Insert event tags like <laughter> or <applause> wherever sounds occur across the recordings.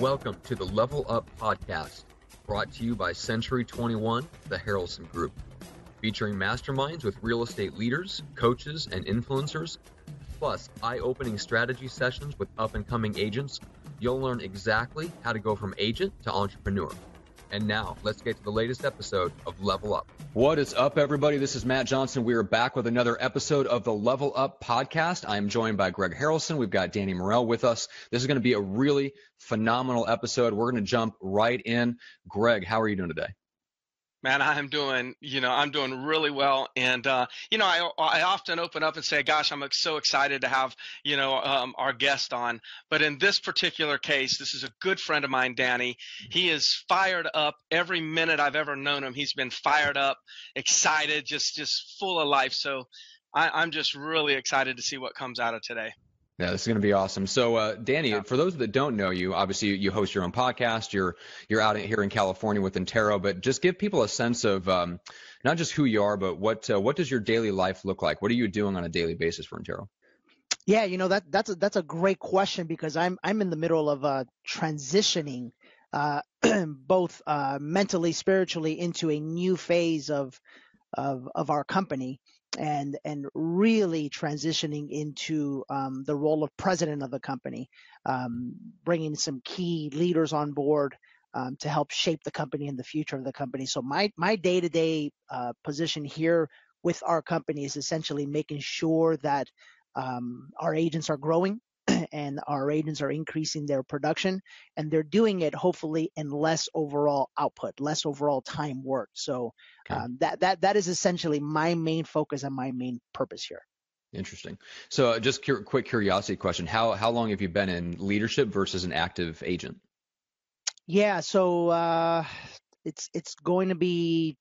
Welcome to the Level Up Podcast, brought to you by Century 21, the Harrelson Group, featuring masterminds with real estate leaders, coaches, and influencers, plus eye opening strategy sessions with up and coming agents. You'll learn exactly how to go from agent to entrepreneur. And now, let's get to the latest episode of Level Up. What is up, everybody? This is Matt Johnson. We are back with another episode of the Level Up podcast. I am joined by Greg Harrelson. We've got Danny Morell with us. This is going to be a really phenomenal episode. We're going to jump right in. Greg, how are you doing today? Man, I'm doing, you know, I'm doing really well. And, uh, you know, I, I often open up and say, gosh, I'm so excited to have, you know, um, our guest on. But in this particular case, this is a good friend of mine, Danny. He is fired up every minute I've ever known him. He's been fired up, excited, just, just full of life. So I, I'm just really excited to see what comes out of today. Yeah, this is going to be awesome. So, uh, Danny, yeah. for those that don't know you, obviously you host your own podcast. You're you're out here in California with Intero, but just give people a sense of um, not just who you are, but what uh, what does your daily life look like? What are you doing on a daily basis for Intero? Yeah, you know that that's a, that's a great question because I'm I'm in the middle of uh, transitioning uh, <clears throat> both uh, mentally, spiritually into a new phase of of of our company and and really transitioning into um, the role of president of the company, um, bringing some key leaders on board um, to help shape the company and the future of the company. So my my day to day position here with our company is essentially making sure that um, our agents are growing <clears throat> and our agents are increasing their production and they're doing it hopefully in less overall output, less overall time worked. So okay. um, that that that is essentially my main focus and my main purpose here. Interesting. So uh, just cu- quick curiosity question: How how long have you been in leadership versus an active agent? Yeah, so uh, it's it's going to be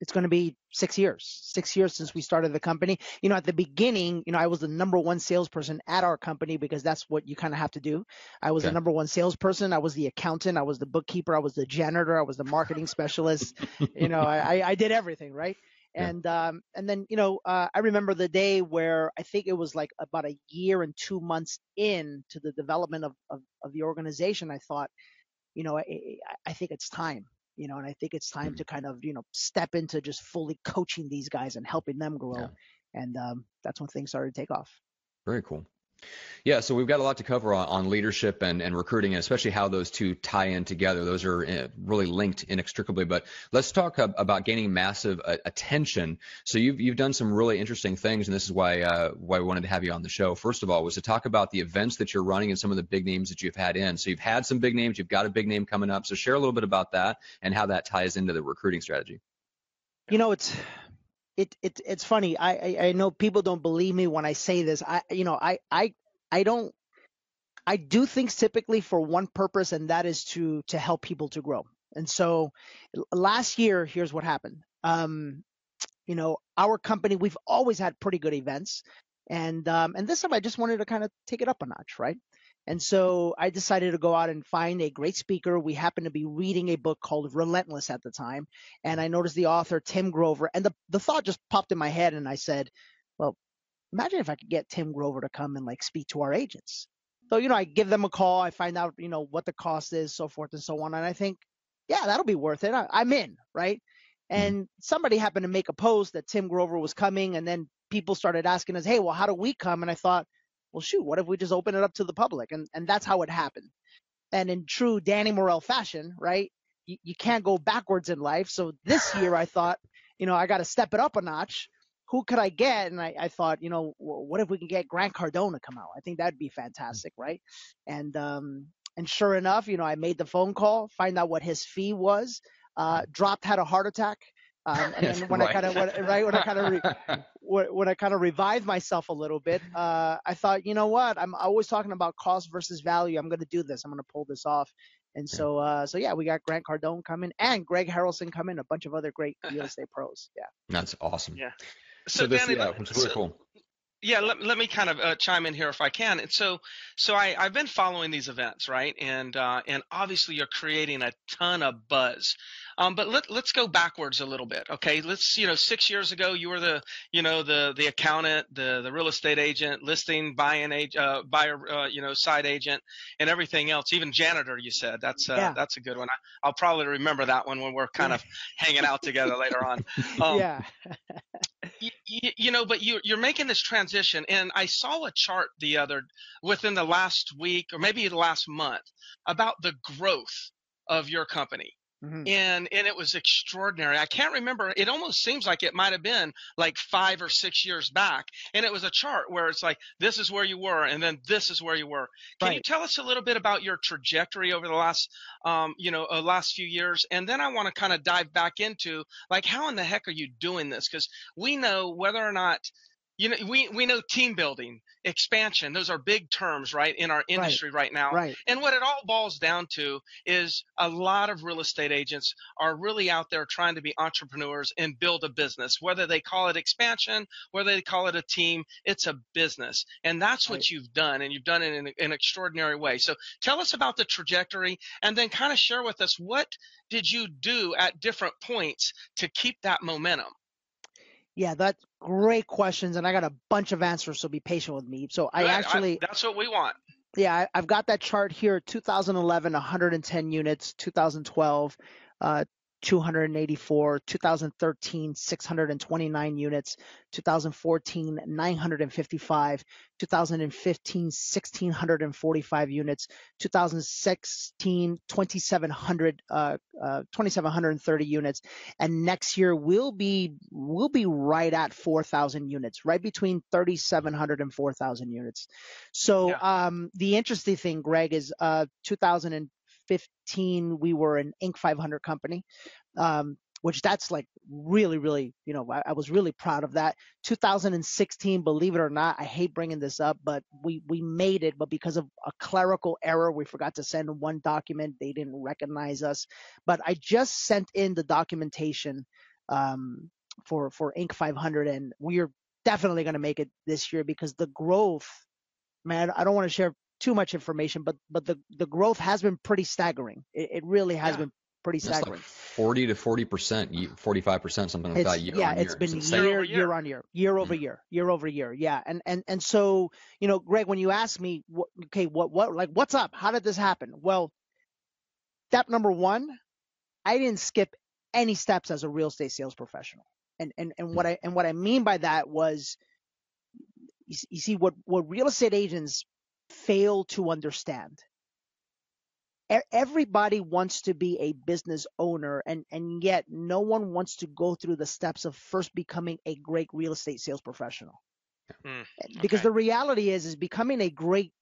it's going to be six years, six years since we started the company. You know, at the beginning, you know, I was the number one salesperson at our company because that's what you kind of have to do. I was okay. the number one salesperson. I was the accountant. I was the bookkeeper. I was the janitor. I was the marketing specialist. you know, I, I did everything, right? <laughs> Yeah. And um, and then you know uh, I remember the day where I think it was like about a year and two months in to the development of, of, of the organization. I thought, you know, I, I think it's time you know, and I think it's time mm-hmm. to kind of, you know, step into just fully coaching these guys and helping them grow. Yeah. And um, that's when things started to take off. Very cool. Yeah, so we've got a lot to cover on, on leadership and, and recruiting, and especially how those two tie in together. Those are uh, really linked inextricably. But let's talk about gaining massive uh, attention. So you've you've done some really interesting things, and this is why uh, why we wanted to have you on the show. First of all, was to talk about the events that you're running and some of the big names that you've had in. So you've had some big names, you've got a big name coming up. So share a little bit about that and how that ties into the recruiting strategy. You know, it's it, it it's funny. I, I, I know people don't believe me when I say this. I you know I I I don't I do things typically for one purpose, and that is to to help people to grow. And so last year, here's what happened. Um, you know, our company we've always had pretty good events, and um, and this time I just wanted to kind of take it up a notch, right? And so I decided to go out and find a great speaker. We happened to be reading a book called Relentless at the time. And I noticed the author, Tim Grover. And the, the thought just popped in my head. And I said, well, imagine if I could get Tim Grover to come and like speak to our agents. So, you know, I give them a call. I find out, you know, what the cost is, so forth and so on. And I think, yeah, that'll be worth it. I, I'm in, right? Mm-hmm. And somebody happened to make a post that Tim Grover was coming. And then people started asking us, hey, well, how do we come? And I thought, well, shoot, what if we just open it up to the public? And and that's how it happened. And in true Danny Morell fashion, right? You, you can't go backwards in life. So this year I thought, you know, I got to step it up a notch. Who could I get? And I, I thought, you know, what if we can get Grant Cardone to come out? I think that'd be fantastic, right? And um, and sure enough, you know, I made the phone call, find out what his fee was. Uh, dropped, had a heart attack. Um, <laughs> and then when right. I kind of right when I kind of re, <laughs> when I kind of revived myself a little bit, uh, I thought, you know what? I'm always talking about cost versus value. I'm going to do this. I'm going to pull this off. And so, uh, so yeah, we got Grant Cardone coming and Greg Harrelson coming, a bunch of other great real estate pros. Yeah. That's awesome. Yeah. So, so this, Danny, yeah, it's really cool. yeah, let, let me kind of uh, chime in here if I can. And so, so I, I've been following these events, right? And uh, and obviously you're creating a ton of buzz. Um, but let, let's go backwards a little bit, okay? Let's, you know, six years ago you were the, you know, the the accountant, the the real estate agent, listing, buying agent, uh, buyer, uh, you know, side agent, and everything else. Even janitor, you said that's uh, Yeah. that's a good one. I, I'll probably remember that one when we're kind of <laughs> hanging out together later on. Um, yeah. you, you know, but you, you're making this transition, and I saw a chart the other within the last week or maybe the last month about the growth of your company. Mhm. And and it was extraordinary. I can't remember. It almost seems like it might have been like five or six years back, and it was a chart where it's like this is where you were, and then this is where you were. Can you tell us a little bit about your trajectory over the last, um, you know, uh, last few years, and then I want to kind of dive back into like how in the heck are you doing this? Because we know whether or not you know we we know team building expansion those are big terms right in our industry right, now. Right. and what it all boils down to is a lot of real estate agents are really out there trying to be entrepreneurs and build a business. Whether they call it expansion whether they call it a team it's a business. And that's what Right. you've done and you've done it in an extraordinary way. So tell us about the trajectory and then kind of share with us what did you do at different points to keep that momentum Yeah, that's great questions, and I got a bunch of answers, so be patient with me. So I Good. actually, that's what we want yeah, I, I've got that chart here. 2011, 110 units. 2012, uh, 284. 2013, 629 units. 2014, 955. 2015, 1645 units. 2016, 2700, uh, uh, 2730 units. And next year we'll be we'll be right at 4,000 units, right between 3,700 and 4,000 units. So um, the interesting thing, Greg, is uh, 2015 we were an Inc. 500 company, um, which that's like really, really, you know, I, I was really proud of that. 2016, believe it or not, I hate bringing this up, but we we made it, but because of a clerical error, we forgot to send one document. They didn't recognize us, but I just sent in the documentation um, for for Inc. 500, and we're definitely going to make it this year because the growth man, I don't want to share too much information, but but the the growth has been pretty staggering. It, it really has Yeah. been pretty staggering. like 40 to 40 percent, 45 percent, something like It's that. Year yeah, on it's year. been year Year year on year, year over mm-hmm. year, year over year. Yeah, and and and so you know, Greg, when you ask me, what, okay, what what like what's up? How did this happen? Well, step number one, I didn't skip any steps as a real estate sales professional, and and and what mm-hmm. I and what I mean by that was, you, you see, what what real estate agents fail to understand. E- everybody wants to be a business owner and and yet no one wants to go through the steps of first becoming a great real estate sales professional. Because okay. the reality is is becoming a great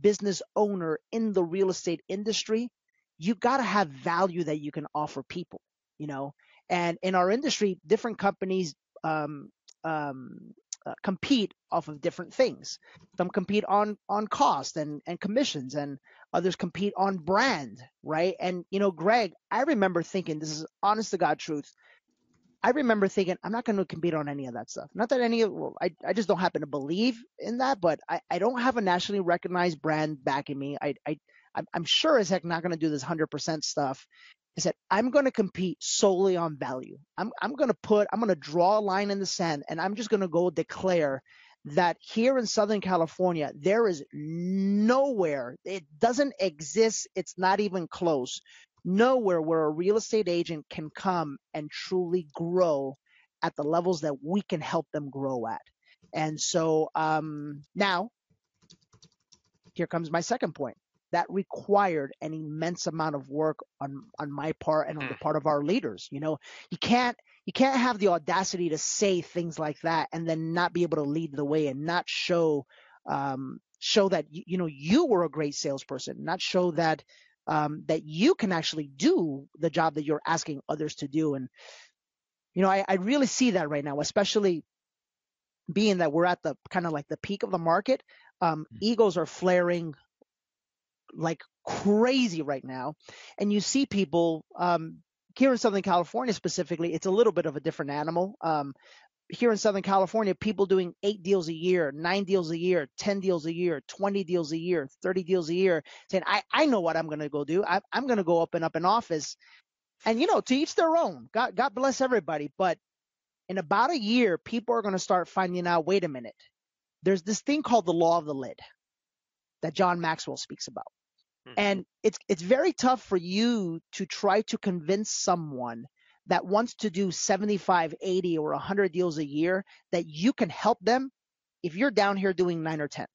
business owner in the real estate industry you got to have value that you can offer people you know? And in our industry different companies um, um, uh, compete off of different things. Some compete on on cost and and commissions and others compete on brand right? And you know greg i remember thinking this is honest to god truth i remember thinking i'm not going to compete on any of that stuff. Not that any of well, I, I just don't happen to believe in that but i, I don't have a nationally recognized brand backing me. I, I I'm- sure as heck not going to do this 100% stuff I said, I'm going to compete solely on value. I'm, I'm going to put, I'm going to draw a line in the sand and I'm just going to go declare that here in Southern California, there is nowhere, it doesn't exist. It's not even close. Nowhere where a real estate agent can come and truly grow at the levels that we can help them grow at. And so, um, now here comes my second point. That required an immense amount of work on on my part and on the part of our leaders. You know, you can't you can't have the audacity to say things like that and then not be able to lead the way and not show um, show that you, know you were a great salesperson, not show that um, that you can actually do the job that you're asking others to do. And you know, I, I really see that right now, especially being that we're at the kind of like the peak of the market. Um, egos are flaring like crazy right now, and you see people um, here in Southern California specifically. It's a little bit of a different animal. Um, here in Southern California, people doing eight deals a year, nine deals a year, 10 deals a year, 20 deals a year, 30 deals a year, saying, I, I know what I'm going to go do. I, I'm going to go open up an office. And, you know, to each their own. God, God bless everybody. But in about a year, people are going to start finding out wait a minute, there's this thing called the law of the lid that John Maxwell speaks about. Mm-hmm. And it's it's very tough for you to try to convince someone that wants to do 75, 80 or 100 deals a year that you can help them if you're down here doing 9 or 10.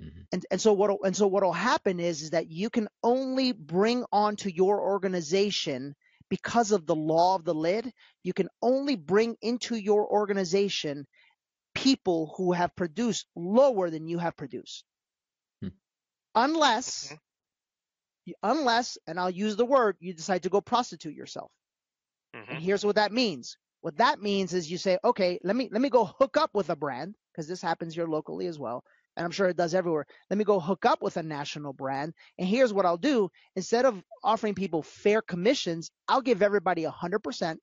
Mm-hmm. And and so what and so what'll happen is is that you can only bring onto your organization because of the law of the lid, you can only bring into your organization people who have produced lower than you have produced. Unless, mm-hmm. unless, and I'll use the word, you decide to go prostitute yourself. Mm-hmm. And here's what that means. What that means is you say, okay, let me, let me go hook up with a brand because this happens here locally as well. And I'm sure it does everywhere. Let me go hook up with a national brand. And here's what I'll do. Instead of offering people fair commissions, I'll give everybody a hundred percent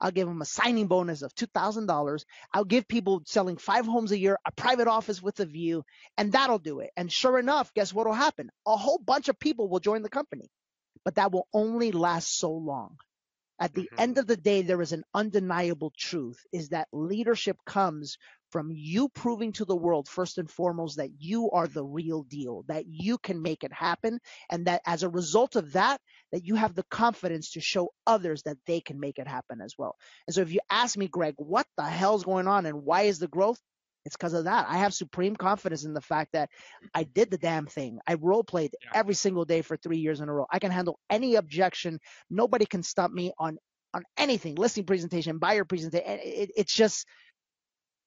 I'll give them a signing bonus of $2,000. I'll give people selling five homes a year a private office with a view, and that'll do it. And sure enough, guess what will happen? A whole bunch of people will join the company, but that will only last so long. At the mm-hmm. end of the day, there is an undeniable truth is that leadership comes from you proving to the world, first and foremost, that you are the real deal, that you can make it happen. And that as a result of that, that you have the confidence to show others that they can make it happen as well. And so if you ask me, Greg, what the hell's going on and why is the growth? It's because of that. I have supreme confidence in the fact that I did the damn thing. I role played yeah. every single day for three years in a row. I can handle any objection. Nobody can stop me on on anything, listing presentation, buyer presentation. It, it's just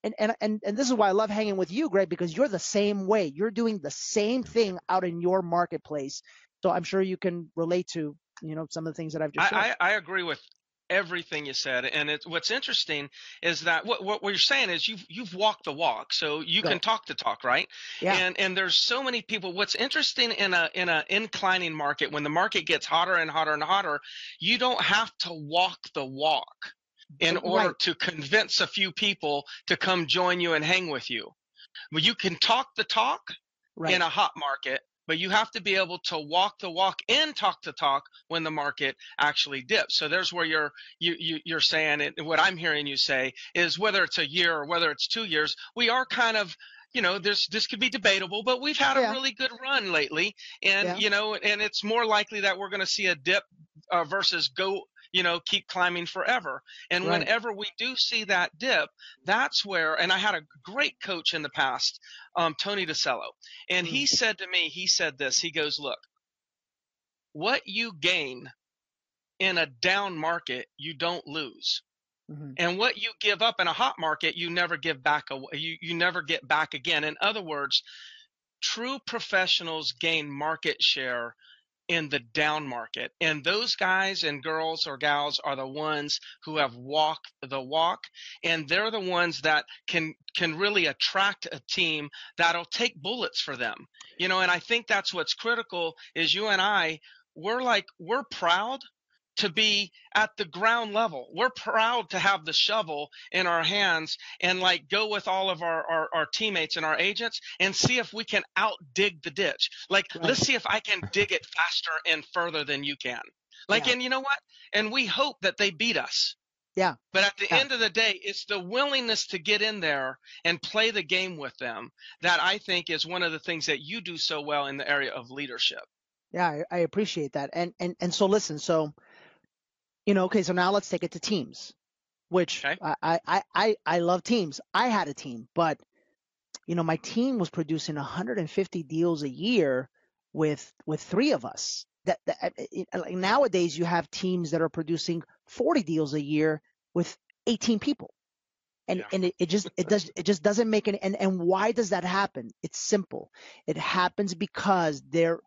and, and and and this is why I love hanging with you, Greg, because you're the same way. You're doing the same thing out in your marketplace. So I'm sure you can relate to you know some of the things that I've just. I, I, I agree with everything you said. And it, what's interesting is that what, what you're saying is you've, you've walked the walk. So you can talk the talk, right? Yeah. And, and there's so many people. What's interesting in a, in an inclining market, when the market gets hotter and hotter and hotter, you don't have to walk the walk in order right. to convince a few people to come join you and hang with you. Well, you can talk the talk right. in a hot market, but you have to be able to walk the walk and talk the talk when the market actually dips. So there's where you're you, you you're saying it. What I'm hearing you say is whether it's a year or whether it's two years, we are kind of you know, this this could be debatable, but we've had yeah. a really good run lately, and yeah. you know, and it's more likely that we're going to see a dip uh, versus go you know, keep climbing forever. And right. whenever we do see that dip, that's where, and I had a great coach in the past, um, Tony DeCello, and he said to me, he said this, he goes, look, what you gain in a down market, you don't lose. Mm-hmm. And what you give up in a hot market, you never give back. You, you never get back again. In other words, true professionals gain market share in the down market. And those guys and girls or gals are the ones who have walked the walk and they're the ones that can can really attract a team that'll take bullets for them. You know, and I think that's what's critical is you and I we're like we're proud to be at the ground level. We're proud to have the shovel in our hands and like go with all of our, our, our teammates and our agents and see if we can out dig the ditch. Like, right. let's see if I can dig it faster and further than you can. Like, yeah. and you know what? And we hope that they beat us. Yeah. But at the yeah. end of the day, it's the willingness to get in there and play the game with them that I think is one of the things that you do so well in the area of leadership. Yeah, I, I appreciate that. And and and so listen, so you know, okay, so now let's take it to teams, which okay. I, I, I, I love teams. I had a team, but you know, my team was producing 150 deals a year with, with three of us. That, that like nowadays you have teams that are producing 40 deals a year with 18 people. And, yeah. and it, it just it does it just doesn't make any and, and why does that happen? It's simple. It happens because there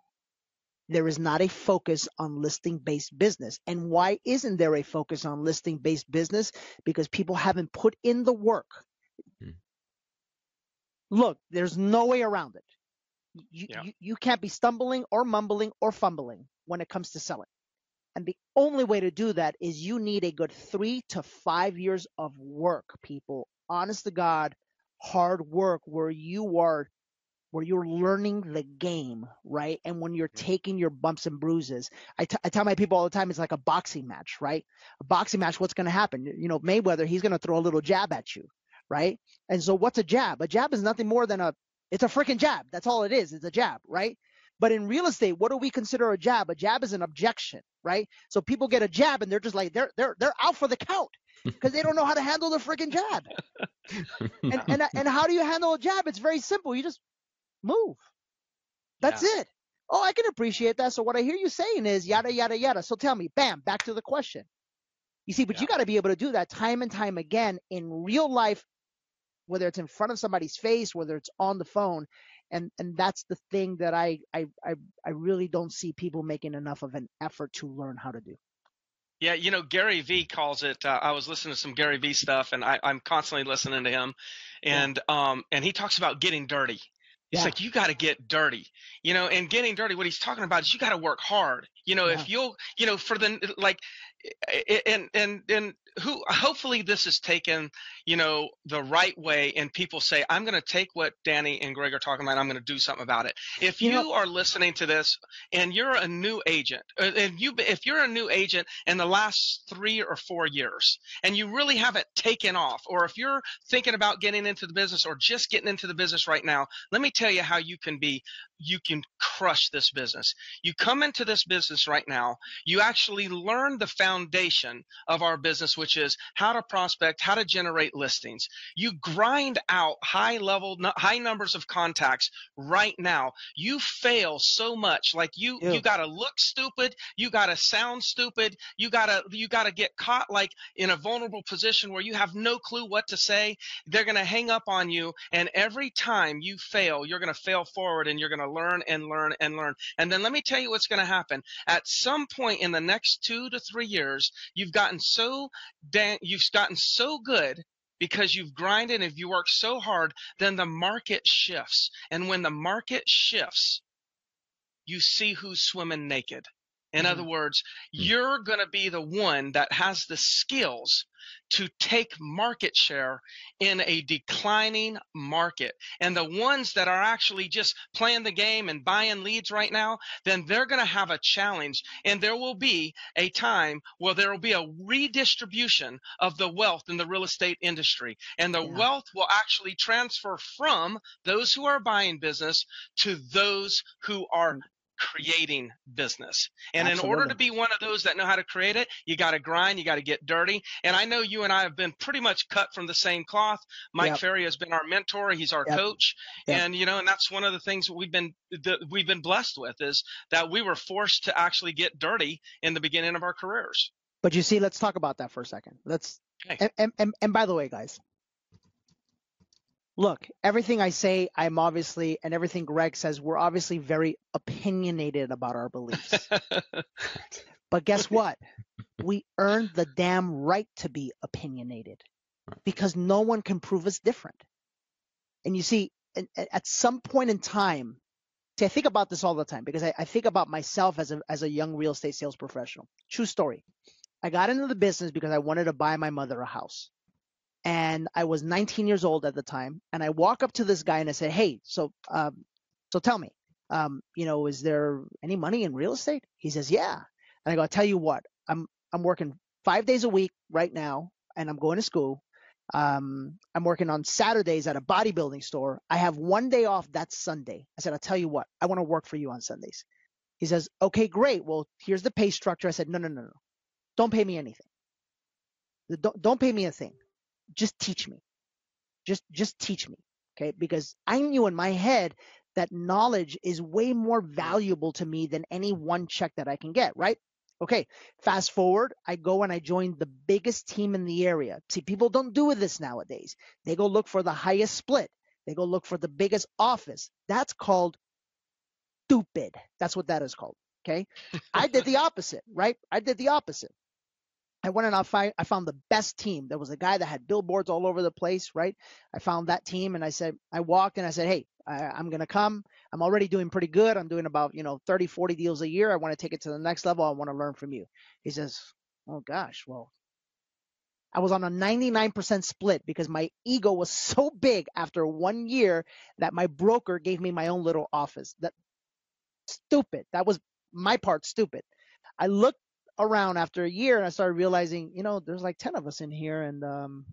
there is not a focus on listing based business. And why isn't there a focus on listing based business? Because people haven't put in the work. Hmm. Look, there's no way around it. You, yeah. you, you can't be stumbling or mumbling or fumbling when it comes to selling. And the only way to do that is you need a good three to five years of work, people. Honest to God, hard work where you are where you're learning the game, right? And when you're Mm-hmm. taking your bumps and bruises, I, t- I tell my people all the time, it's like a boxing match, right? A boxing match, what's going to happen? You know, Mayweather, he's going to throw a little jab at you, right? And so what's a jab? A jab is nothing more than a, it's a freaking jab. That's all it is. It's a jab, right? But in real estate, what do we consider a jab? A jab is an objection, right? So people get a jab and they're just like, they're, they're, they're out for the count because they don't know how to handle the freaking jab. And, and, <laughs> and how do you handle a jab? It's very simple. You just move. That's it. Oh, I can appreciate that. So what I hear you saying is yada yada yada. So tell me, bam, back to the question. You see, but you got to be able to do that time and time again in real life, whether it's in front of somebody's face, whether it's on the phone, and and that's the thing that I I I, I really don't see people making enough of an effort to learn how to do. Yeah, you know, Gary Vee calls it. Uh, I was listening to some Gary Vee stuff, and I, I'm constantly listening to him, and um, and he talks about getting dirty. He's Yeah. like, you got to get dirty, you know, and getting dirty. What he's talking about is you got to work hard. You know, Yeah. if you'll, you know, for the like, and and and who hopefully this is taken you know the right way and people say i'm going to take what danny and greg are talking about i'm going to do something about it. If You you, know- are listening to this and you're a new agent uh, and you if you're a new agent in the last three or four years and you really haven't taken off or if you're thinking about getting into the business or just getting into the business right now let me tell you how you can be you can crush this business. You come into this business right now you actually learn the foundation of our business, which is how to prospect, how to generate listings. You grind out high level, high numbers of contacts right now. You fail so much. Like you, Yeah. you got to look stupid. You got to sound stupid. You got to, you got to get caught like in a vulnerable position where you have no clue what to say. They're going to hang up on you. And every time you fail, you're going to fail forward and you're going to learn and learn and learn. And then let me tell you what's going to happen at some point in the next two to three years, you've gotten so dang, you've gotten so good because you've grinded and you work so hard, then the market shifts. And when the market shifts, you see who's swimming naked. In Mhm. other words, you're going to be the one that has the skills to take market share in a declining market. And the ones that are actually just playing the game and buying leads right now, then they're going to have a challenge. And there will be a time where there will be a redistribution of the wealth in the real estate industry. And the Yeah. wealth will actually transfer from those who are buying business to those who are creating business. And in order to be one of those that know how to create it, you got to grind, you got to get dirty. And I know you and I have been pretty much cut from the same cloth. Mike Yep. Ferry has been our mentor, he's our Yep. coach. Yep. And you know, and that's one of the things that we've been that we've been blessed with is that we were forced to actually get dirty in the beginning of our careers. But you see, let's talk about that for a second. Let's Okay. and, and, and by the way, guys, look, everything I say, I'm obviously, and everything Greg says, we're obviously very opinionated about our beliefs. <laughs> but guess what? We earned the damn right to be opinionated because no one can prove us different. And you see, at some point in time, see, I think about this all the time because I, I think about myself as a as a young real estate sales professional. True story. I got into the business because I wanted to buy my mother a house. And I was 19 years old at the time. And I walk up to this guy and I said, Hey, so, um, so tell me, um, you know, is there any money in real estate? He says, Yeah. And I go, I'll tell you what, I'm, I'm working five days a week right now and I'm going to school. Um, I'm working on Saturdays at a bodybuilding store. I have one day off. That's Sunday. I said, I'll tell you what, I want to work for you on Sundays. He says, okay, great. Well, here's the pay structure. I said, no, no, no, no. Don't pay me anything. Don't, don't pay me a thing. Just teach me. Just, just teach me. Okay. Because I knew in my head that knowledge is way more valuable to me than any one check that I can get. Right. Okay. Fast forward. I go and I join the biggest team in the area. See, people don't do this nowadays. They go look for the highest split. They go look for the biggest office. That's called stupid. That's what that is called. Okay. I did the opposite, right? I did the opposite. I went and I, find, I found the best team. There was a guy that had billboards all over the place, right? I found that team and I said, I walked and I said, Hey, I, I'm going to come. I'm already doing pretty good. I'm doing about, you know, 30, 40 deals a year. I want to take it to the next level. I want to learn from you. He says, Oh gosh, well, I was on a 99% split because my ego was <laughs> so big after one year that my broker gave me my own little office. That stupid. That was my part stupid. I looked around after a year and I started realizing, you know, there's like 10 of us in here and um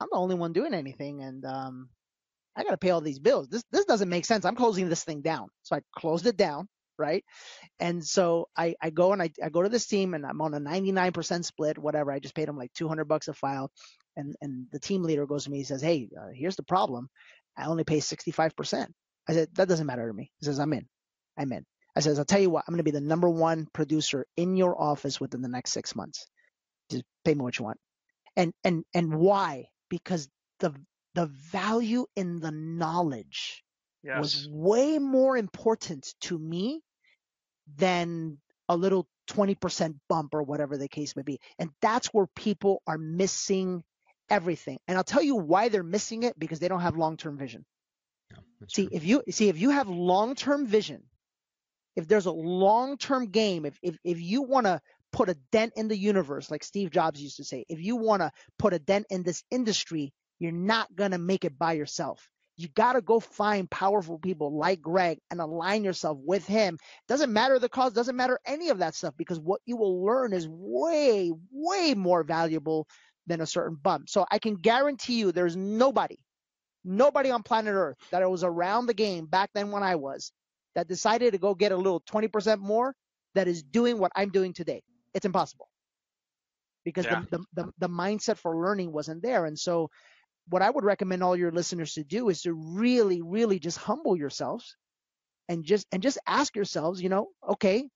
I'm the only one doing anything and um I got to pay all these bills. This this doesn't make sense. I'm closing this thing down. So I closed it down, right? And so I I go and I I go to this team and I'm on a 99% split, whatever. I just paid them like 200 bucks a file and and the team leader goes to me he says, "Hey, uh, here's the problem. I only pay 65%." I said, "That doesn't matter to me." He says, "I'm in. I'm in." I says, I'll tell you what, I'm going to be the number one producer in your office within the next six months. Just pay me what you want. And, and, and why? Because the, the value in the knowledge Yes. was way more important to me than a little 20% bump or whatever the case may be. And that's where people are missing everything. And I'll tell you why they're missing it because they don't have long-term vision. Yeah, See, true. if you see if you have long-term vision, if there's a long-term game, if if if you want to put a dent in the universe, like Steve Jobs used to say, if you want to put a dent in this industry, you're not gonna make it by yourself. You gotta go find powerful people like Greg and align yourself with him. Doesn't matter the cause, doesn't matter any of that stuff because what you will learn is way, way more valuable than a certain bump. So I can guarantee you there's nobody nobody on planet Earth that was around the game back then when I was that decided to go get a little 20% more that is doing what I'm doing today. It's impossible because Yeah. the, the, the, the mindset for learning wasn't there. And so what I would recommend all your listeners to do is to really, really just humble yourselves and just, and just ask yourselves, you know, okay,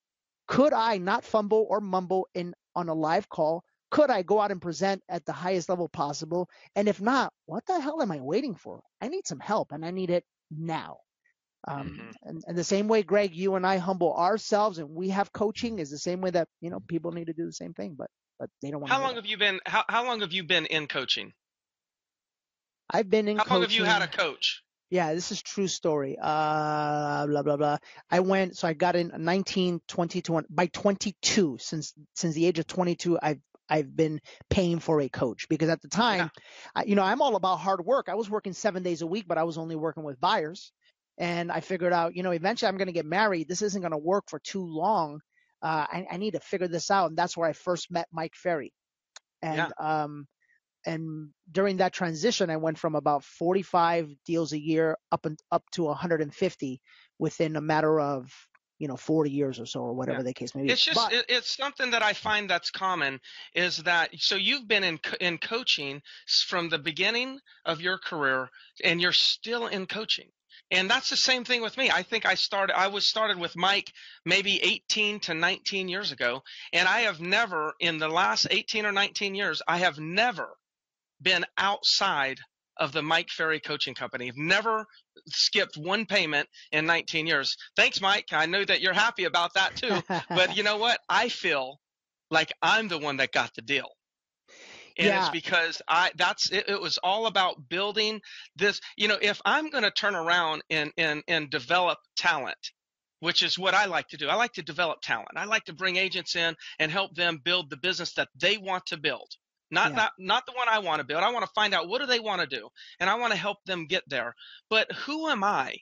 could I not fumble or mumble in on a live call? Could I go out and present at the highest level possible? And if not, what the hell am I waiting for? I need some help and I need it now. Um, Mhm. and, and the same way, Greg, you and I humble ourselves and we have coaching is the same way that, you know, people need to do the same thing, but, but they don't want to. How long have you been? How, how long have you been in coaching? I've been in How coaching. long have you had a coach? Yeah, this is true story. Uh, blah blah blah. I went, so I got in 19, 22. By 22, since since the age of 22, I've I've been paying for a coach because at the time, I, you know, I'm all about hard work. I was working seven days a week, but I was only working with buyers, and I figured out, you know, eventually I'm going to get married. This isn't going to work for too long. Uh, I, I need to figure this out, and that's where I first met Mike Ferry, and um, and during that transition, I went from about 45 deals a year up and up to 150 within a matter of you know 40 years or so, or whatever Yeah. the case may be. It's just But- it's something that I find that's common is that so you've been in in coaching from the beginning of your career and you're still in coaching. And that's the same thing with me. I think I started I was started with Mike maybe 18 to 19 years ago and I have never in the last 18 or 19 years I have never been outside of the Mike Ferry coaching company. I've Never skipped one payment in 19 years. Thanks Mike. I know that you're happy about that too <laughs> but you know what? I feel like I'm the one that got the deal. And Yeah. it's because I that's it, it was all about building this, you know, if I'm going to turn around and and and develop talent, which is what I like to do. I like to develop talent. I like to bring agents in and help them build the business that they want to build. Not Yeah. not not the one I want to build. I want to find out what do they want to do and I want to help them get there. But who am I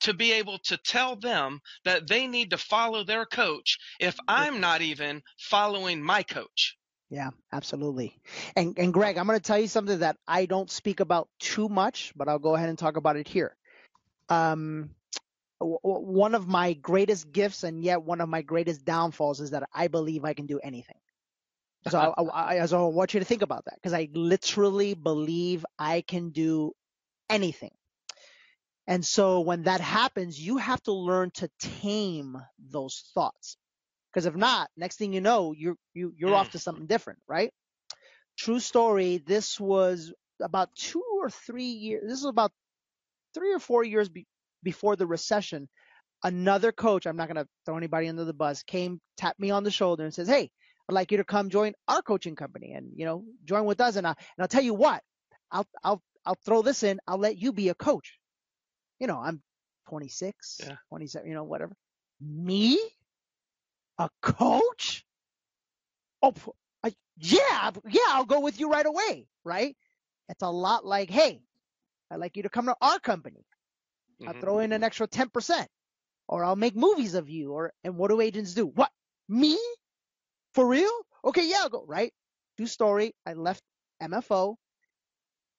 to be able to tell them that they need to follow their coach if I'm not even following my coach. Yeah, absolutely. And and Greg, I'm going to tell you something that I don't speak about too much, but I'll go ahead and talk about it here. Um, w- one of my greatest gifts and yet one of my greatest downfalls is that I believe I can do anything. So I, I, I, so I want you to think about that because I literally believe I can do anything. And so when that happens, you have to learn to tame those thoughts. Because if not, next thing you know, you're you, you're off to mm. something different, right? True story. This was about two or three years. This was about three or four years be, before the recession. Another coach, I'm not going to throw anybody under the bus, came, tapped me on the shoulder and says, "Hey, I'd like you to come join our coaching company and, you know, join with us. And, I, and I'll tell you what, I'll, I'll, I'll throw this in. I'll let you be a coach. You know, I'm 26, Yeah. 27, you know, whatever. Me? A coach? Oh, I, yeah, yeah, I'll go with you right away. Right. It's a lot like, Hey, I'd like you to come to our company. I'll Mhm. throw in an extra 10% or I'll make movies of you or, and what do agents do? What? Me? For real? Okay. Yeah, I'll go. Right. Do story. I left MFO.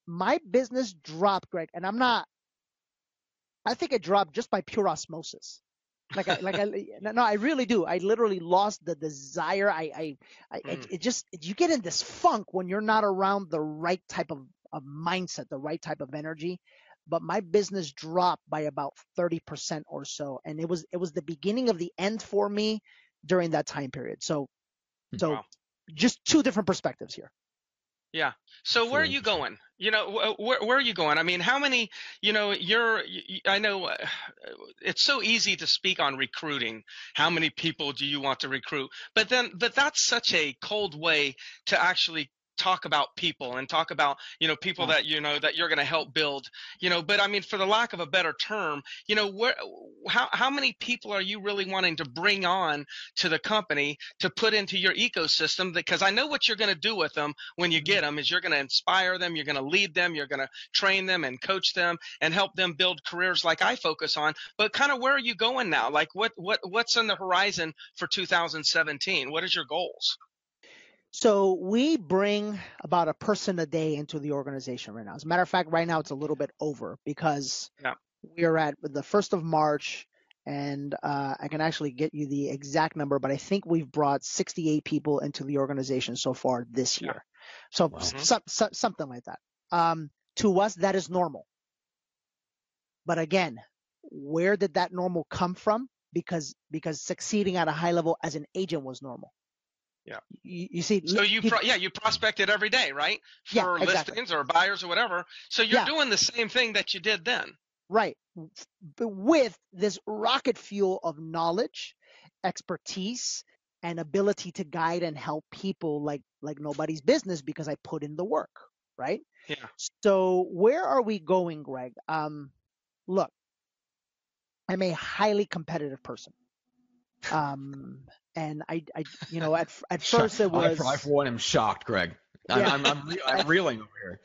My business dropped, Greg, and I'm not, I think it dropped just by pure osmosis. Like I, like I, no, I really do. I literally lost the desire. I, I, I it, Mm. it just, you get in this funk when you're not around the right type of, of mindset, the right type of energy. But my business dropped by about 30% or so. And it was, it was the beginning of the end for me during that time period. So, so Wow. just two different perspectives here. So where are you going? You know, where where are you going? I mean, how many? You know, you're. I know <sighs> it's so easy to speak on recruiting. How many people do you want to recruit? But then, but that's such a cold way to actually talk about people and talk about you know people that you know that you're going to help build you know but i mean for the lack of a better term you know where how how many people are you really wanting to bring on to the company to put into your ecosystem? Because i know what you're going to do with them when you mm-hmm. get them is you're going to inspire them you're going to lead them you're going to train them and coach them and help them build careers like i focus on but kind of where are you going now? Like what what what's on the horizon for 2017 what is your goals So we bring about a person a day into the organization right now. As a matter of fact, right now it's a little bit over because Yeah. we are at the first of March, and uh, I can actually get you the exact number, but I think we've brought 68 people into the organization so far this Yeah. year. So Wow. so- so- something like that. Um, to us, that is normal. But again, where did that normal come from? Because because succeeding at a high level as an agent was normal. Yeah. You, you see, So you, pro- yeah, you prospected every day, right? For Yeah, exactly. listings or buyers or whatever. So you're Yeah. doing the same thing that you did then. Right. But with this rocket fuel of knowledge, expertise, and ability to guide and help people like like nobody's business because I put in the work, right? Yeah. So where are we going, Greg? Um, look, I'm a highly competitive person. Um, and I, I, you know, at at <laughs> first it I, was for- I, for one, am shocked, Greg. I'm, Yeah. I'm, I'm, I'm <laughs> reeling over here.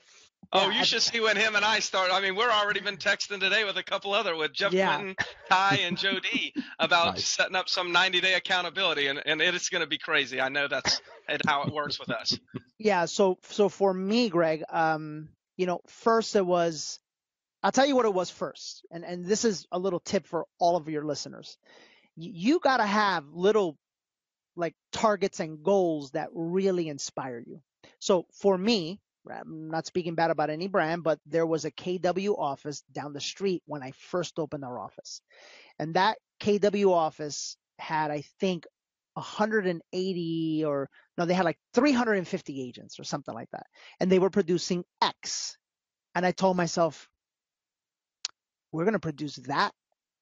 Oh, Yeah, you I- should see when him and I start. I mean, we're already been texting today with a couple other with Jeff Yeah. Clinton, Ty, and Joe <laughs> D about Nice. setting up some 90 day accountability, and and it's going to be crazy. I know that's how it works with us. Yeah, so so for me, Greg, um, you know, first it was I'll tell you what it was first. And and this is a little tip for all of your listeners. You, you got to have little like targets and goals that really inspire you. So for me, I'm not speaking bad about any brand, but there was a KW office down the street when I first opened our office. And that KW office had, I think, 180 or no, they had like 350 agents or something like that. And they were producing X. And I told myself, we're going to produce that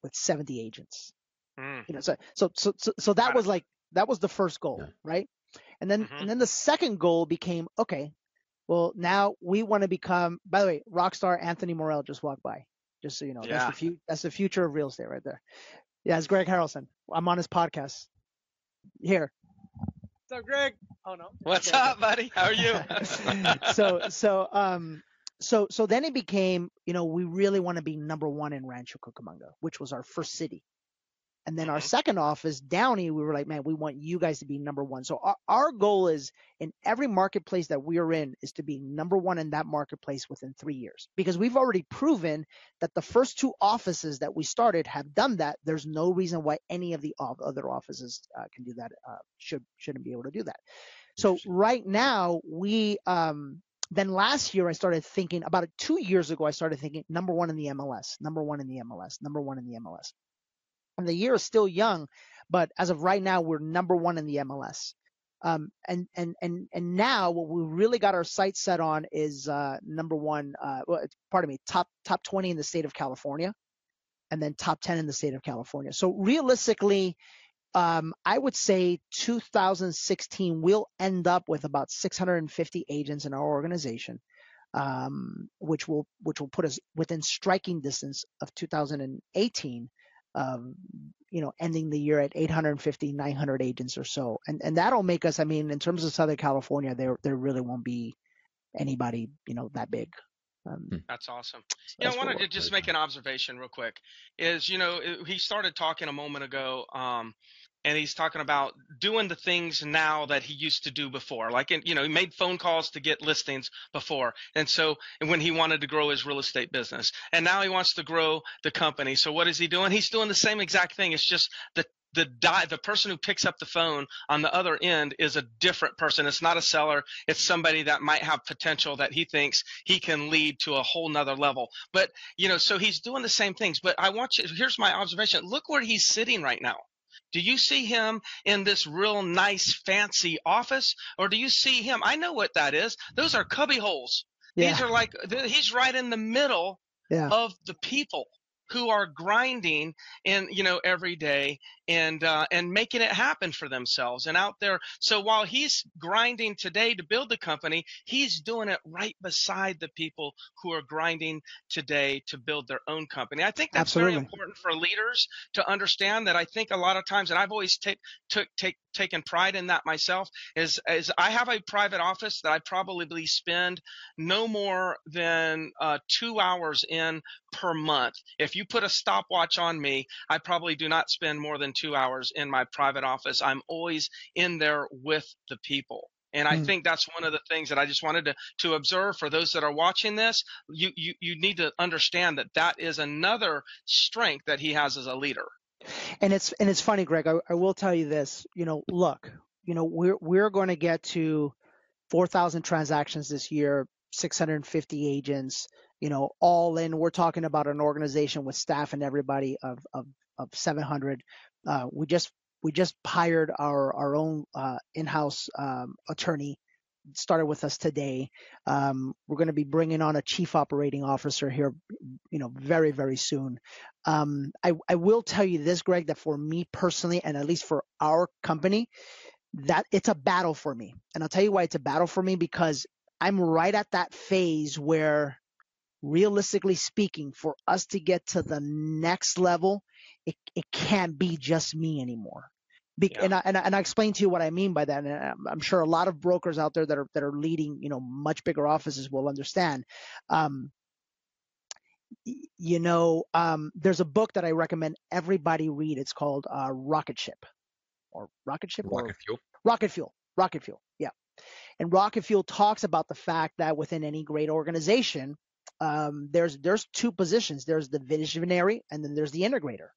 with 70 agents. Mm. You know, so, so, so, so, so that was like, that was the first goal, Yeah. right? And then, Mhm. and then the second goal became, okay, well, now we want to become, by the way, rock star Anthony Morel just walked by. Just so you know, Yeah. that's the fu- that's the future of real estate right there. Yeah, it's Greg Harrelson. I'm on his podcast. Here. What's up, Greg? Oh no. <laughs> What's Okay, okay. up, buddy? How are you? <laughs> so so um so so then it became you know we really want to be number one in Rancho Cucamonga, which was our first city. And then our Mhm. second office, Downey, we were like, man, we want you guys to be number one. So our, our goal is in every marketplace that we are in is to be number one in that marketplace within three years. Because we've already proven that the first two offices that we started have done that. There's no reason why any of the other offices uh, can do that. Uh, should shouldn't be able to do that. So right now we um then last year I started thinking about it two years ago I started thinking number one in the MLS, number one in the MLS, number one in the MLS. And the year is still young, but as of right now we're number one in the MLS. Um, and and and and now what we really got our sights set on is uh, number one. Uh, well, pardon me, top top 20 in the state of California, and then top 10 in the state of California. So realistically, um, I would say 2016 we'll end up with about 650 agents in our organization, um, which will which will put us within striking distance of 2018. Um, you know, ending the year at 850, 900 agents or so, and and that'll make us. I mean, in terms of Southern California, there there really won't be anybody you know that big. Um, hmm. That's awesome. You know, I wanted to just make an observation real quick. Is you know he started talking a moment ago, um, and he's talking about doing the things now that he used to do before. Like you know he made phone calls to get listings before, and so when he wanted to grow his real estate business, and now he wants to grow the company. So what is he doing? He's doing the same exact thing. It's just the the die the person who picks up the phone on the other end is a different person it's not a seller it's somebody that might have potential that he thinks he can lead to a whole nother level but you know so he's doing the same things but i want you here's my observation look where he's sitting right now do you see him in this real nice fancy office or do you see him i know what that is those are cubby holes yeah. these are like he's right in the middle yeah. of the people who are grinding in you know every day and uh, and making it happen for themselves and out there. So while he's grinding today to build the company, he's doing it right beside the people who are grinding today to build their own company. I think that's Absolutely. very important for leaders to understand that. I think a lot of times, and I've always take took take taken pride in that myself is is I have a private office that I probably spend no more than uh, two hours in per month. If you put a stopwatch on me, I probably do not spend more than two hours in my private office. I'm always in there with the people. And I mm. think that's one of the things that I just wanted to, to observe for those that are watching this. You, you, you need to understand that that is another strength that he has as a leader. And it's, and it's funny, Greg, I, I will tell you this, you know, look, you know, we're, we're going to get to 4,000 transactions this year, 650 agents, you know, all in. We're talking about an organization with staff and everybody of, of, of 700. Uh, we just we just hired our our own uh, in-house um, attorney. Started with us today. Um, we're going to be bringing on a chief operating officer here, you know, very very soon. Um, I I will tell you this, Greg, that for me personally, and at least for our company, that it's a battle for me. And I'll tell you why it's a battle for me because I'm right at that phase where realistically speaking, for us to get to the next level, it, it can't be just me anymore. Be, yeah. and, I, and, I, and I explain to you what I mean by that. And I'm sure a lot of brokers out there that are that are leading, you know, much bigger offices will understand. Um, you know, um, there's a book that I recommend everybody read. It's called uh, Rocket Ship, or Rocket Ship, Rocket or, Fuel. Rocket Fuel. Rocket Fuel. Yeah. And Rocket Fuel talks about the fact that within any great organization, um, there's there's two positions. There's the visionary and then there's the integrator.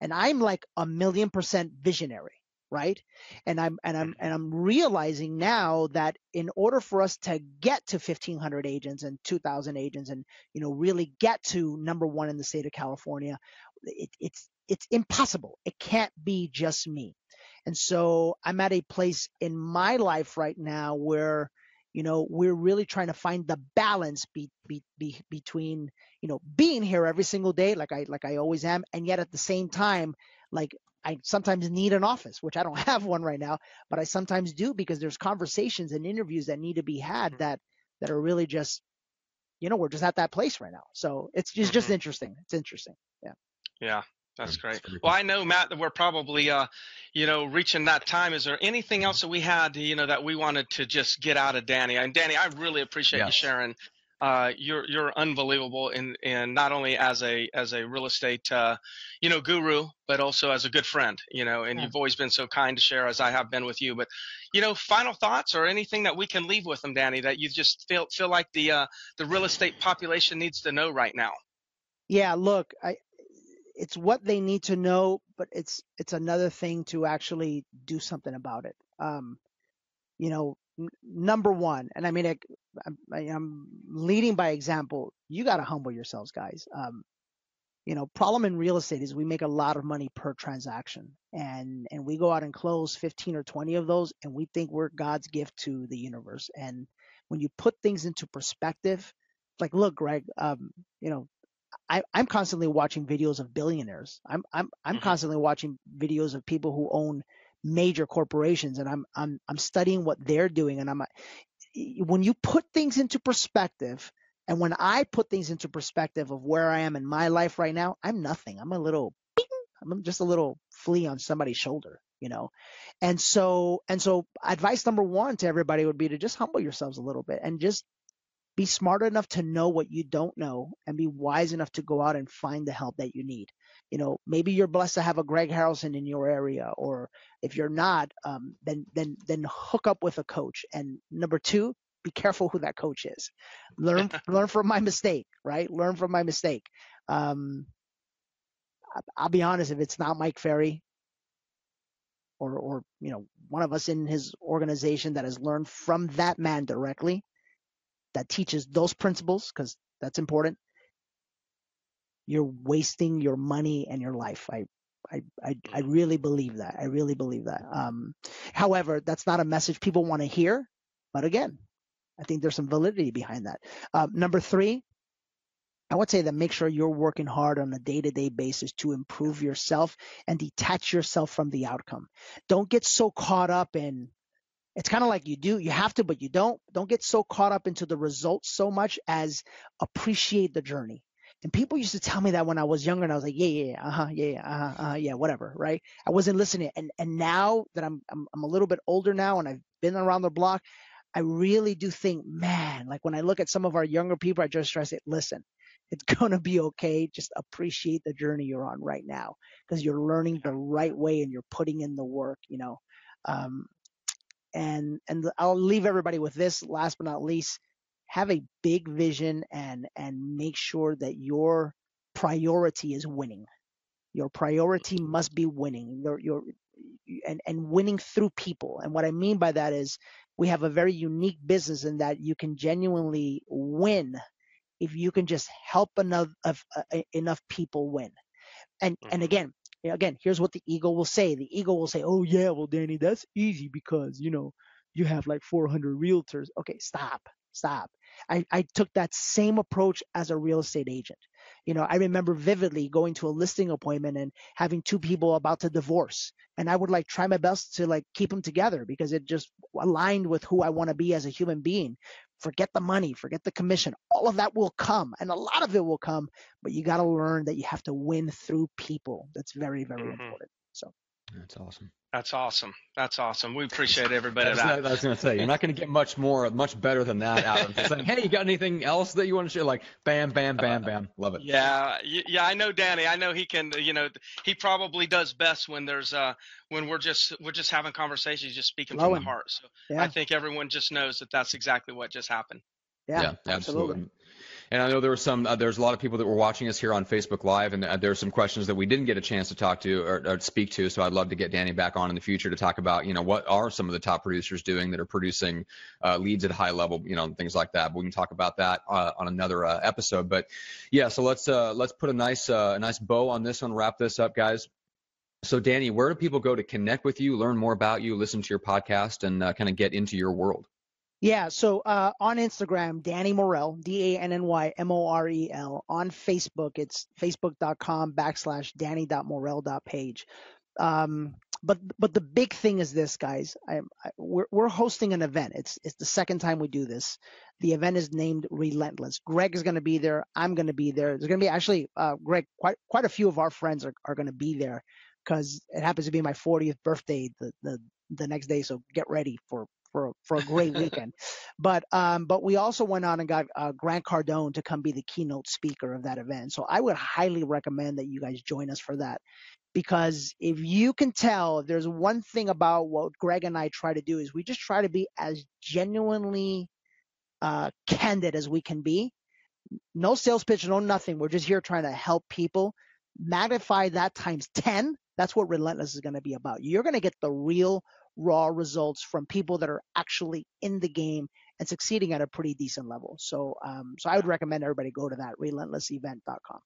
And I'm like a million percent visionary, right? And I'm and I'm mm-hmm. and I'm realizing now that in order for us to get to 1500 agents and 2000 agents and you know really get to number 1 in the state of California, it, it's it's impossible. It can't be just me. And so I'm at a place in my life right now where you know we're really trying to find the balance be, be, be, between you know being here every single day like i like i always am and yet at the same time like i sometimes need an office which i don't <laughs> have one right now but i sometimes do because there's conversations and interviews that need to be had that that are really just you know we're just at that place right now. So it's just just mm-hmm. interesting. It's interesting. Yeah. Yeah that's great. Well, I know Matt that we're probably, uh, you know, reaching that time. Is there anything else that we had, you know, that we wanted to just get out of Danny? And Danny, I really appreciate yes. you sharing. Uh, you're you're unbelievable in in not only as a as a real estate uh, you know guru, but also as a good friend. You know, and yeah. you've always been so kind to share as I have been with you. But you know, final thoughts or anything that we can leave with them, Danny, that you just feel feel like the uh, the real estate population needs to know right now. Yeah, look, I it's what they need to know, but it's it's another thing to actually do something about it. Um, you know, n- number one, and I mean, I, I, I'm leading by example. You got to humble yourselves, guys. Um, you know, problem in real estate is we make a lot of money per transaction, and and we go out and close 15 or 20 of those, and we think we're God's gift to the universe. And when you put things into perspective, like, look, Greg, um, you know, I, I'm constantly watching videos of billionaires. I'm I'm I'm Mhm. constantly watching videos of people who own major corporations, and I'm I'm I'm studying what they're doing, and I'm when you put things into perspective, and when I put things into perspective of where I am in my life right now, I'm nothing. I'm a little, bing, I'm just a little flea on somebody's shoulder, you know. And so and so, advice number one to everybody would be to just humble yourselves a little bit and just be smart enough to know what you don't know and be wise enough to go out and find the help that you need. You know, maybe you're blessed to have a Greg Harrelson in your area, or if you're not, um, then then then hook up with a coach. And number two, be careful who that coach is. Learn <laughs> learn from my mistake, right? Learn from my mistake. Um, I'll be honest, if it's not Mike Ferry, or or you know one of us in his organization that has learned from that man directly, that teaches those principles because that's important. You're wasting your money and your life. I I, I, I really believe that. I really believe that. Um, however, that's not a message people want to hear. But again, I think there's some validity behind that. Um, number three, I would say that make sure you're working hard on a day to day basis to improve yourself and detach yourself from the outcome. Don't get so caught up in it's kind of like you do, you have to, but you don't. Don't get so caught up into the results so much as appreciate the journey. And people used to tell me that when I was younger, and I was like, yeah, yeah, yeah, uh huh, yeah, yeah, uh huh, uh-huh, yeah, whatever, right? I wasn't listening. And and now that I'm, I'm I'm a little bit older now, and I've been around the block, I really do think, man, like when I look at some of our younger people, I just try to say, listen, it's <laughs> gonna be okay. Just appreciate the journey you're on right now because you're learning the right way and you're putting in the work, you know. Um, and and I'll leave everybody with this last but not least have a big vision and and make sure that your priority is winning. Your priority must be winning. Your your and and winning through people. And what I mean by that is we have a very unique business in that you can genuinely win if you can just help enough of uh, enough people win. And and Mhm. again again here's what the ego will say. The ego will say oh yeah well danny that's easy because you know you have like 400 realtors. Okay stop stop. I, I took that same approach as a real estate agent. You know i remember vividly going to a listing appointment and having two people about to divorce and i would like try my best to like keep them together because it just aligned with who i want to be as a human being forget the money forget the commission all of that will come and a lot of it will come but you got to learn that you have to win through people. That's very, very Mhm. important. So That's awesome. That's awesome. That's awesome. We appreciate everybody. That's that. not- I was going to say, you're not going to get much more, much better than that out of just saying, hey, you got anything else that you want to share? Like, bam, bam, bam, bam. Love it. Yeah, yeah, I know Danny. I know he can. You know, he probably does best when there's uh when we're just we're just having conversations, just speaking from Flowing. the heart. So yeah, I think everyone just knows that that's exactly what just happened. yeah, absolutely. And I know there were some, uh, there's a lot of people that were watching us here on Facebook Live, and uh, there's some questions that we didn't get a chance to talk to or, or speak to. So I'd love to get Danny back on in the future to talk about, you know, what are some of the top producers doing that are producing uh, leads at a high level, you know, and things like that. But we can talk about that uh, on another uh, episode. But yeah, so let's uh, let's put a nice a nice bow on this one. Wrap this up, guys. So Danny, where do people go to connect with you, learn more about you, listen to your podcast, and uh, kind of get into your world? Yeah, so uh, on Instagram, Danny Morel, D A N N Y M O R E L. On Facebook, it's facebook.com backslash danny.morel.page. Um, but but the big thing is this, guys. I, I, we're we're hosting an event. It's it's the second time we do this. The event is named Relentless. Greg is going to be there. I'm going to be there. There's going to be actually, uh, Greg, quite quite a few of our friends are, are going to be there because it happens to be my 40th birthday the, the the next day. So get ready for for for a great weekend. But um, but we also went on and got uh, Grant Cardone to come be the keynote speaker of that event. So I would highly recommend that you guys join us for that. Because if you can tell, there's one thing about what Greg and I try to do is we just try to be as genuinely uh, candid as we can be. No sales pitch, no nothing. We're just here trying to help people. Magnify that times 10. That's what Relentless is going to be about. You're going to get the real raw results from people that are actually in the game and succeeding at a pretty decent level. So, um, so I would recommend everybody go to that relentlessevent.com.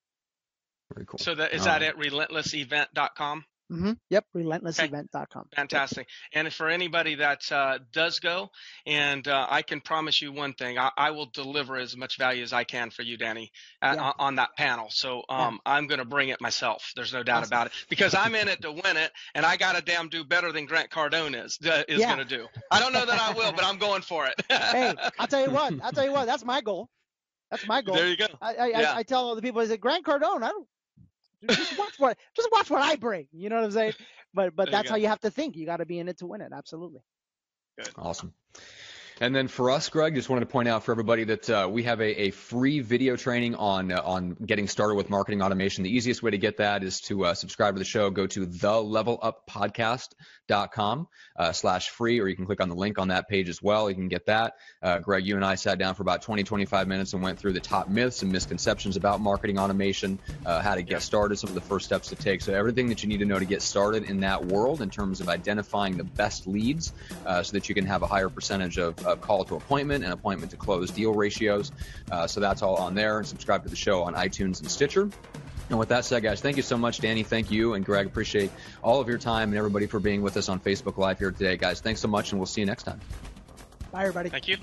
Very cool. So that is All that right. at relentlessevent.com? Mm-hmm. Yep, relentlessevent.com. Fantastic. And for anybody that uh, does go, and uh, I can promise you one thing, I, I, will deliver as much value as I can for you, Danny, yeah. on that panel. So um, yeah. I'm going to bring it myself. There's no doubt awesome. about it because I'm in it to win it, and I got to damn do better than Grant Cardone is uh, is yeah. going to do. I don't know that I will, but I'm going for it. hey, I'll tell you what. I'll tell you what. <laughs> That's my goal. That's my goal. There you go. I, I, I, tell all the people, I say, Grant Cardone, I don't just watch what just watch what I bring. You know what I'm saying? But but there that's you how you have to think. You got to be in it to win it. Absolutely. Good. Awesome. And then for us, Greg, just wanted to point out for everybody that uh, we have a, a, free video training on uh, on getting started with marketing automation. The easiest way to get that is to uh, subscribe to the show. Go to theleveluppodcast.com uh, slash free, or you can click on the link on that page as well. You can get that. Uh, Greg, you and I sat down for about 20, 25 minutes and went through the top myths and misconceptions about marketing automation, uh, how to get started, some of the first steps to take. So everything that you need to know to get started in that world in terms of identifying the best leads so that you can have a higher percentage of uh, call to appointment and appointment to close deal ratios. Uh, so that's all on there. And subscribe to the show on iTunes and Stitcher. And with that said, guys, thank you so much, Danny. Thank you and Greg. Appreciate all of your time and everybody for being with us on Facebook Live here today, guys. Thanks so much, and we'll see you next time. Bye, everybody. Thank you.